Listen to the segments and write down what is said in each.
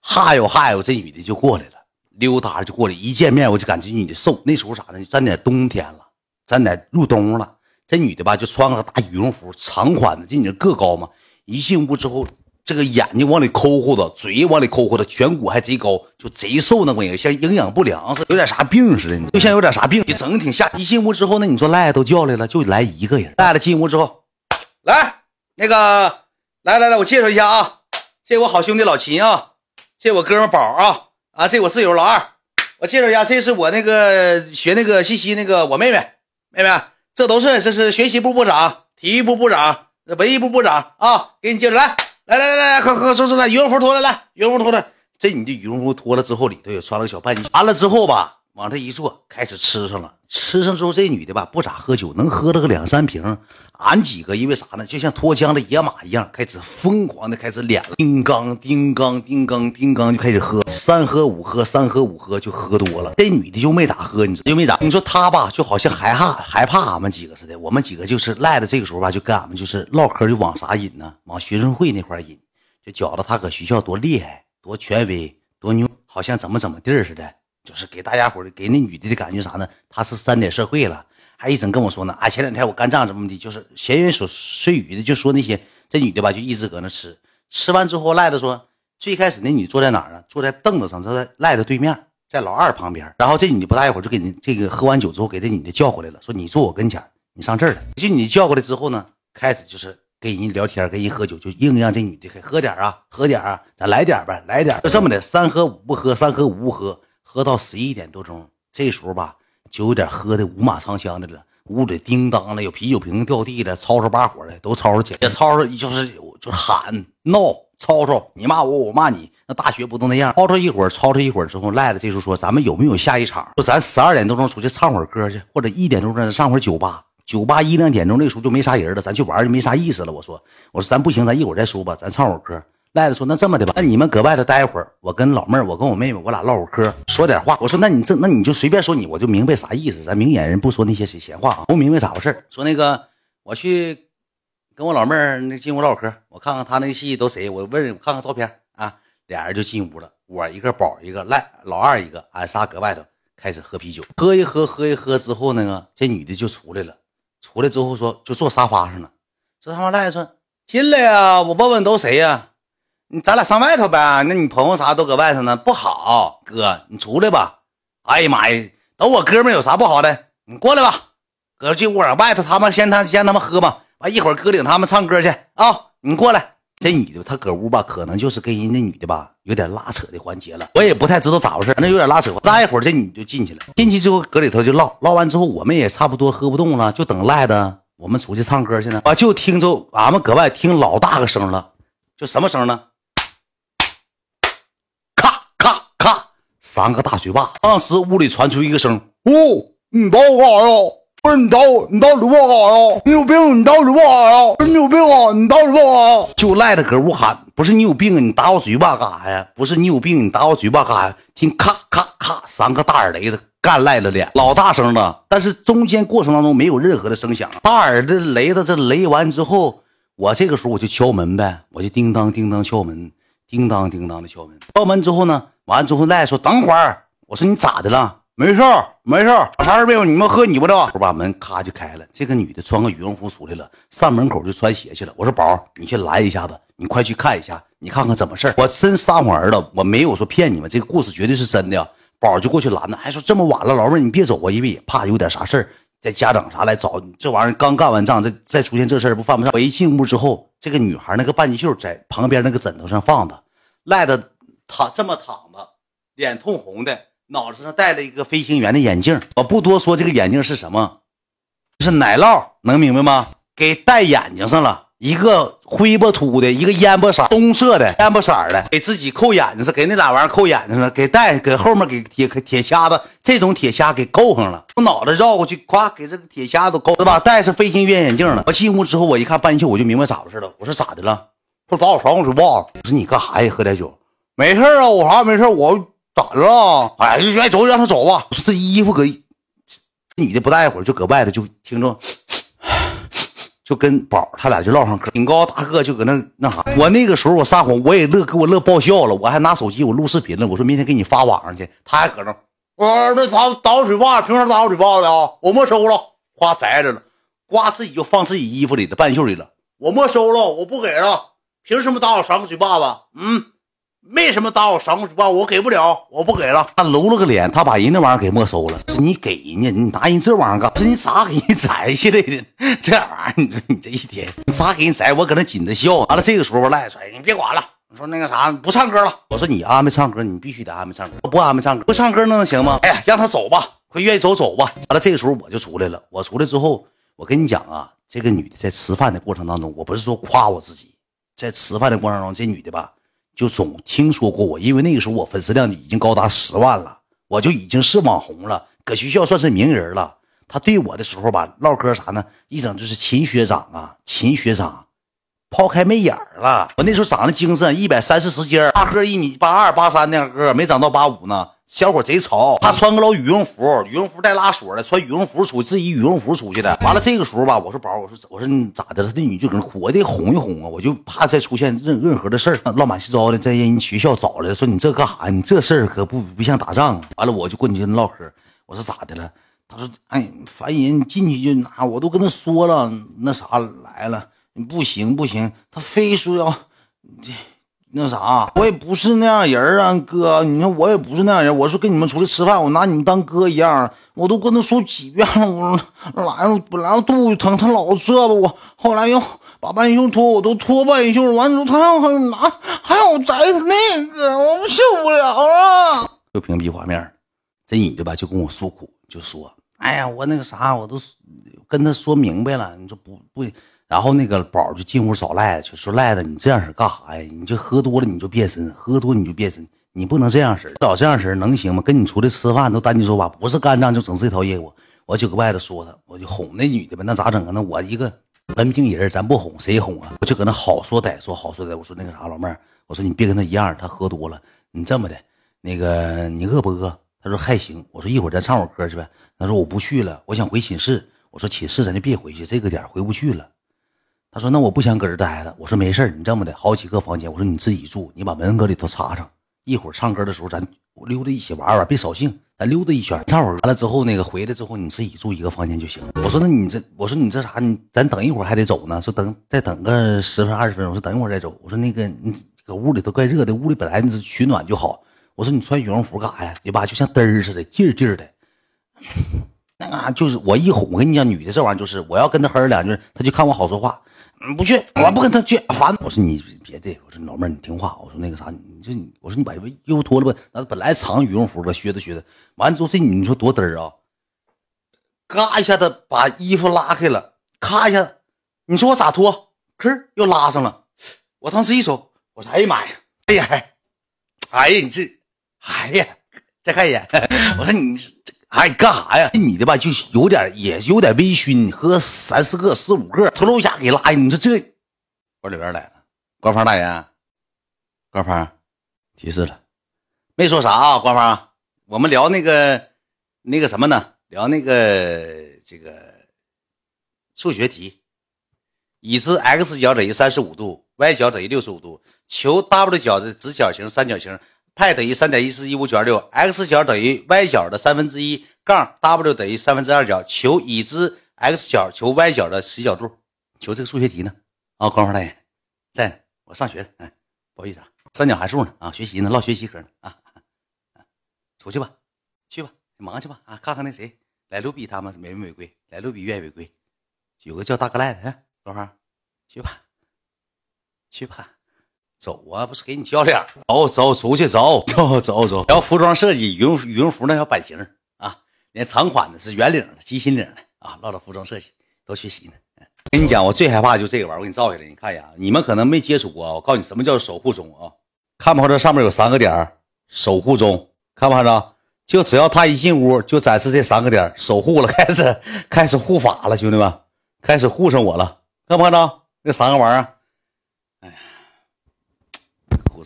哈哟哈哟，这女的就过来了，溜达就过来。一见面我就感觉女的瘦。那时候啥呢？咱点冬天了，咱点入冬了。这女的吧，就穿个大羽绒服，长款的。这女的个高嘛，一进屋之后，这个眼睛往里抠乎的，嘴往里抠乎的，颧骨还贼高，就贼瘦那玩意儿，像营养不良似的，有点啥病似的，就像有点啥病。你整挺吓。一进屋之后，那你说赖都叫来了，就来一个人。赖了进屋之后，来那个，来来来，我介绍一下啊，这我好兄弟老秦啊，这我哥们宝啊啊，这我室友老二。我介绍一下，这是我那个学那个信息那个我妹妹，妹妹。这都是，这是学习部部长、体育部部长、文艺部部长啊！给你介绍，来来来来来，快快说说来，羽绒服脱了，来羽绒服脱了。这你的羽绒服脱了之后，里头也穿了个小半截。完了之后吧。往这一坐，开始吃上了。吃上之后，这女的吧不咋喝酒，能喝了个两三瓶。俺几个因为啥呢？就像脱缰的野马一样，开始疯狂的开始脸了。叮当叮当叮当叮当就开始喝，三喝五喝，三喝五喝就喝多了。这女的就没咋喝，你知道就没咋。你说她吧，就好像害怕害怕俺们几个似的。我们几个就是赖的这个时候吧，就跟俺们就是唠嗑，就往啥引呢？往学生会那块引，就觉得他搁学校多厉害，多权威，多牛，好像怎么怎么地似的。就是给大家伙给那女的的感觉啥呢？她是三点社会了，还一整跟我说呢。啊，前两天我干仗怎么的，就是闲言碎碎语的，就说那些。这女的吧，就一直搁那吃。吃完之后，赖子说，最开始那女坐在哪儿呢？坐在凳子上，坐在赖子对面，在老二旁边。然后这女的不大一会儿就给你这个喝完酒之后，给这女的叫过来了，说你坐我跟前，你上这儿来。这女的叫过来之后呢，开始就是跟人聊天，跟人喝酒，就硬让这女的喝点啊，喝点啊，咱来点呗，来点就这么的，三喝五不喝，三喝五不喝。喝到十一点多钟，这时候吧，酒有点喝的五马长枪的了。屋里叮当的，有啤酒瓶掉地了，吵吵把火的，都吵吵起来，吵吵就是就喊闹吵吵，你骂我，我骂你。那大学不都那样？吵吵一会儿，吵吵一会儿之后，赖了。这时候说，咱们有没有下一场？说咱十二点多钟出去唱会儿歌去，或者一点多钟上会儿酒吧。酒吧一两点钟那时候就没啥人了，咱去玩就没啥意思了。我说，我说咱不行，咱一会儿再说吧，咱唱会儿歌。赖子说：“那这么的吧，那你们搁外头待一会儿，我跟老妹儿，我跟我妹妹，我俩唠会嗑，说点话。我说，那你这，那你就随便说，你我就明白啥意思。咱明眼人不说那些闲话啊，不明白咋回事说那个，我去跟我老妹儿那进屋唠会嗑，我看看他那戏都谁，我问看看照片啊。俩人就进屋了，我一个宝一个赖老二一个，俺仨搁外头开始喝啤酒，喝一喝喝一喝之后呢，这女的就出来了，出来之后说就坐沙发上了。这他妈赖子说进来呀，我问问都谁呀？”你咱俩上外头呗？那你朋友啥都搁外头呢，不好。哥，你出来吧。哎呀妈呀，等我哥们有啥不好的？你过来吧，搁进屋外头，他们先他先他们喝吧。完一会儿哥领他们唱歌去啊。你过来，这女的她搁屋吧，可能就是跟人那女的吧有点拉扯的环节了。我也不太知道咋回事，那有点拉扯。拉一会儿，这女就进去了。进去之后搁里头就唠唠完之后，我们也差不多喝不动了，就等赖的我们出去唱歌去呢。啊，就听着俺们搁外听老大个声了，就什么声呢？三个大嘴巴，当时屋里传出一个声：“哦，你打我干啥呀？不是你打我你到里边干啥呀？你有病？你到里边干啥呀？不是你有病啊？你打我干啥呀？”就赖着搁屋喊：“不是你有病啊？你打我嘴巴干啥呀？不是你有病？你打我嘴巴干啥呀？”听咔咔咔，三个大耳雷子干赖了脸，老大声了。但是中间过程当中没有任何的声响。大耳的雷子这雷完之后，我这个时候我就敲门呗，我就叮当叮当敲门，叮当叮当的敲门。敲门之后呢？完之后，赖说等会儿。我说你咋的了？没事儿，没事儿，啥事儿没有？你们喝你们的。我把门咔就开了。这个女的穿个羽绒服出来了，上门口就穿鞋去了。我说宝，你去拦一下子，你快去看一下，你看看怎么事儿我真撒谎儿了，我没有说骗你们，这个故事绝对是真的。宝就过去拦着，还说这么晚了，老妹你别走啊，因为也怕有点啥事儿，在家长啥来找这玩意儿。刚干完仗，再再出现这事儿不犯不上。我一进屋之后，这个女孩那个半截袖在旁边那个枕头上放着，赖的。躺这么躺着，脸通红的，脑子上戴了一个飞行员的眼镜。我不多说，这个眼镜是什么？是奶酪，能明白吗？给戴眼睛上了，一个灰不秃的，一个烟不色，棕色的，烟不色的，给自己扣眼睛上，给那俩玩意儿扣眼睛上，给戴，给后面给铁铁掐子，这种铁掐给扣上了，从脑袋绕过去，咵，给这个铁掐子扣，是吧？戴上飞行员眼镜了。我进屋之后，我一看半袖，我就明白咋回事了。我说咋的了？说砸我床我说忘了。我说你干啥呀？喝点酒。没事啊，我啥没事我咋了？哎，就走，让他走吧。我说这衣服搁，这女的不大一会儿就搁外头就听着，就跟宝他俩就唠上嗑，挺高大个就搁那那啥。我那个时候我撒谎，我也乐，给我乐爆笑了。我还拿手机我录视频了，我说明天给你发网上去。他还搁那，啊那打打我嘴巴子，凭啥打我嘴巴子啊？我没收了，夸摘着了，呱自己就放自己衣服里的半袖里了。我没收了，我不给了，凭什么打我三个嘴巴子？嗯。为什么打我三个嘴巴？我给不了，我不给了。他搂了个脸，他把人那玩意儿给没收了。说你给人家，你拿人这玩意儿干？说你咋给人摘下来的？这玩意儿，你说你这一天，你咋给人摘？我搁那紧着笑。完了，这个时候赖说，你别管了。你说那个啥，不唱歌了。我说你安排唱歌，你必须得安排唱歌。不安排唱歌，不唱歌那能行吗？哎呀，让他走吧，快愿意走走吧。完了，这个时候我就出来了。我出来之后，我跟你讲啊，这个女的在吃饭的过程当中，我不是说夸我自己，在吃饭的过程中，这女的吧。就总听说过我，因为那个时候我粉丝量已经高达十万了，我就已经是网红了，搁学校算是名人了。他对我的时候吧，唠嗑啥呢？一整就是秦学长啊，秦学长，抛开媚眼了。我那时候长得精神，一百三四十斤，大个一米八二八三那样个，没长到八五呢。小伙贼潮，他穿个老羽绒服，羽绒服带拉锁的，穿羽绒服出自己羽绒服出去的。完了这个时候吧，我说宝，我说我说你咋的了？他那女就搁那哭，我得哄一哄啊，我就怕再出现任任何的事儿，乱七八糟的，在人学校找来，说你这干啥？你这事儿可不不像打仗。完了我就过去跟他唠嗑，我说咋的了？他说哎烦人，进去就拿，我都跟他说了，那啥来了，不行不行，他非说要这。那啥，我也不是那样人啊，哥，你说我也不是那样人。我说跟你们出去吃饭，我拿你们当哥一样，我都跟他说几遍了。我来了，本来我肚子疼，他老这吧我，后来又把半袖脱，我都脱半袖了。完之后他要还拿，还要摘他那个，我受不了了。就屏蔽画面，这女的吧就跟我诉苦，就说：“哎呀，我那个啥，我都跟他说明白了，你说不不。”然后那个宝就进屋找赖子去，说赖子，你这样式干啥呀？你就喝多了你就变身，喝多你就变身，你不能这样式找这样式能行吗？跟你出来吃饭都单起手把，不是干仗就整这套业务。我就搁外头说他，我就哄那女的呗，那咋整啊？那我一个文凭人，咱不哄谁哄啊？我就搁那好说歹说，好说歹。我说那个啥，老妹儿，我说你别跟他一样，他喝多了。你这么的，那个你饿不饿？他说还行。我说一会儿咱唱会歌去呗。他说我不去了，我想回寝室。我说寝室咱就别回去，这个点回不去了。他说：“那我不想搁这待着。”我说：“没事你这么的，好几个房间。我说你自己住，你把门搁里头插上。一会儿唱歌的时候，咱溜达一起玩玩，别扫兴。咱溜达一圈，唱会儿完了之后，那个回来之后，你自己住一个房间就行。”我说：“那你这，我说你这啥？你咱等一会儿还得走呢。说等再等个十分二十分钟。我说等一会儿再走。我说那个你搁屋里头怪热的，屋里本来你取暖就好。我说你穿羽绒服干啥呀？你吧就像嘚儿似的，劲劲的。那啥就是我一哄，我跟你讲，女的这玩意儿就是我要跟她哼两句，她就看我好说话。”嗯，不去，我不跟他去，烦。我说你别这，我说老妹儿你听话。我说那个啥，你这你，我说你把衣服脱了吧。那本来长羽绒服吧，靴子靴子。完之后这你说多嘚儿啊，嘎一下子把衣服拉开了，咔一下，你说我咋脱？吭又拉上了。我当时一瞅，我说哎呀妈呀，哎呀，哎呀你这，哎呀，再看一眼。我说你这。哎，干啥呀？这女的吧，就有点，也有点微醺，喝三四个、四五个，突噜一下给拉。你说这，管理员来了，官方大人，官方提示了，没说啥啊？官方，我们聊那个那个什么呢？聊那个这个数学题，已知 x 角等于三十五度，y 角等于六十五度，求 w 角的直角形、三角形。派等于三点一四一五九二六，x 角等于 y 角的三分之一，杠 w 等于三分之二角，求已知 x 角求 y 角的实角度，求这个数学题呢？啊，官方大爷在呢，我上学了，嗯，不好意思啊，三角函数呢？啊，学习呢，唠学习嗑呢？啊，出去吧，去吧，忙去吧，啊，看看那谁来卢比他们违不违规？来卢比愿意违规，有个叫大哥赖的，官方，去吧，去吧。走啊，不是给你教练，走走出去走走走走。聊服装设计，羽绒羽绒服那小版型啊，连长款的是圆领的、鸡心领的啊，唠唠服装设计都学习呢。跟你讲，我最害怕就这个玩意儿，我给你照下来，你看一眼啊。你们可能没接触过，我告诉你什么叫守护钟啊？看不看这上面有三个点守护钟，看不看着？就只要他一进屋，就展示这三个点守护了，开始开始护法了，兄弟们，开始护上我了，看不看着？那三个玩意儿。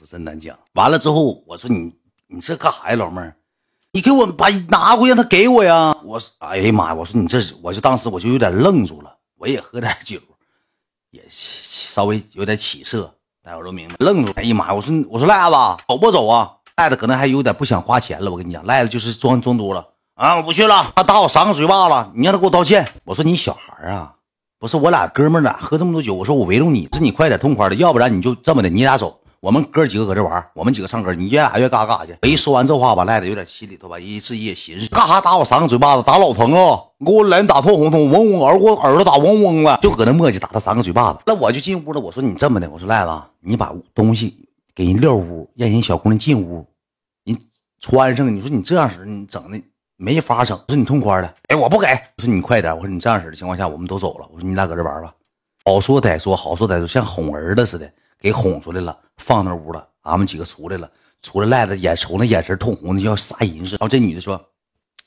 是真难讲。完了之后，我说你你这干啥呀，老妹儿？你给我把拿过去，让他给我呀。我说，哎呀妈呀！我说你这，我就当时我就有点愣住了。我也喝点酒，也稍微有点起色，大伙都明白，愣住。哎呀妈呀！我说我说赖子走不走啊？赖子可能还有点不想花钱了。我跟你讲，赖子就是装装多了啊！我不去了，他打我三个嘴巴子，你让他给我道歉。我说你小孩啊，不是我俩哥们俩喝这么多酒，我说我围着你，是你快点痛快的，要不然你就这么的，你俩走。我们哥几个搁这玩，我们几个唱歌，你越俩越嘎嘎去。我一说完这话吧，赖的有点心里头吧，一自己也寻思，干哈打我三个嘴巴子，打老疼啊！给我脸打破红通，嗡嗡耳我耳朵打嗡嗡了，就搁那磨叽，打他三个嘴巴子。那我就进屋了，我说你这么的，我说赖子，你把东西给人撂屋，让人小姑娘进屋，你穿上。你说你这样式你整的没法整。我说你痛快的，哎，我不给。我说你快点。我说你这样式的情况下，我们都走了。我说你俩搁这玩吧，好说歹说，好说歹说，像哄儿子似的。给哄出来了，放那屋了。俺们几个出来了，出来赖子眼瞅那眼神通红的，要杀人似的。然后这女的说：“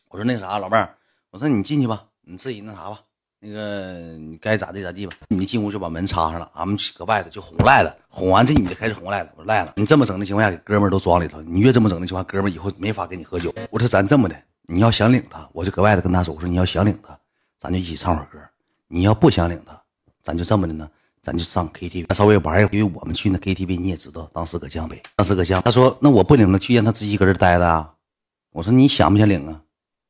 我说那啥，老妹儿，我说你进去吧，你自己那啥吧，那个你该咋地咋地吧。你进屋就把门插上了，俺们搁外头就哄赖子。哄完这女的开始哄赖子。我说赖子，你这么整的情况下，给哥们都装里头。你越这么整的情况下，哥们以后没法跟你喝酒。我说咱这么的，你要想领他，我就搁外头跟他说，我说你要想领他，咱就一起唱会歌。你要不想领他，咱就这么的呢。”咱就上 KTV，稍微玩一会，因为我们去那 KTV，你也知道，当时搁江北，当时搁江。他说：“那我不领他去，让他自己搁这待着啊。”我说：“你想不想领啊？”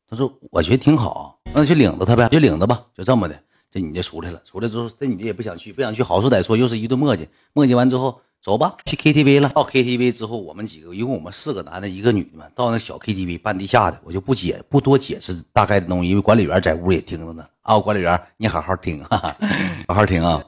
他说：“我觉得挺好，那就领着他呗，就领着吧，就这么的。”这女的出来了，出来之后，这女的也不想去，不想去，好说歹说，又是一顿磨叽，磨叽完之后，走吧，去 KTV 了。到 KTV 之后，我们几个，一共我们四个男的，一个女的嘛，到那小 KTV 半地下的，我就不解，不多解释大概的东西，因为管理员在屋也听着呢。啊，管理员，你好好听，哈哈，好好听啊。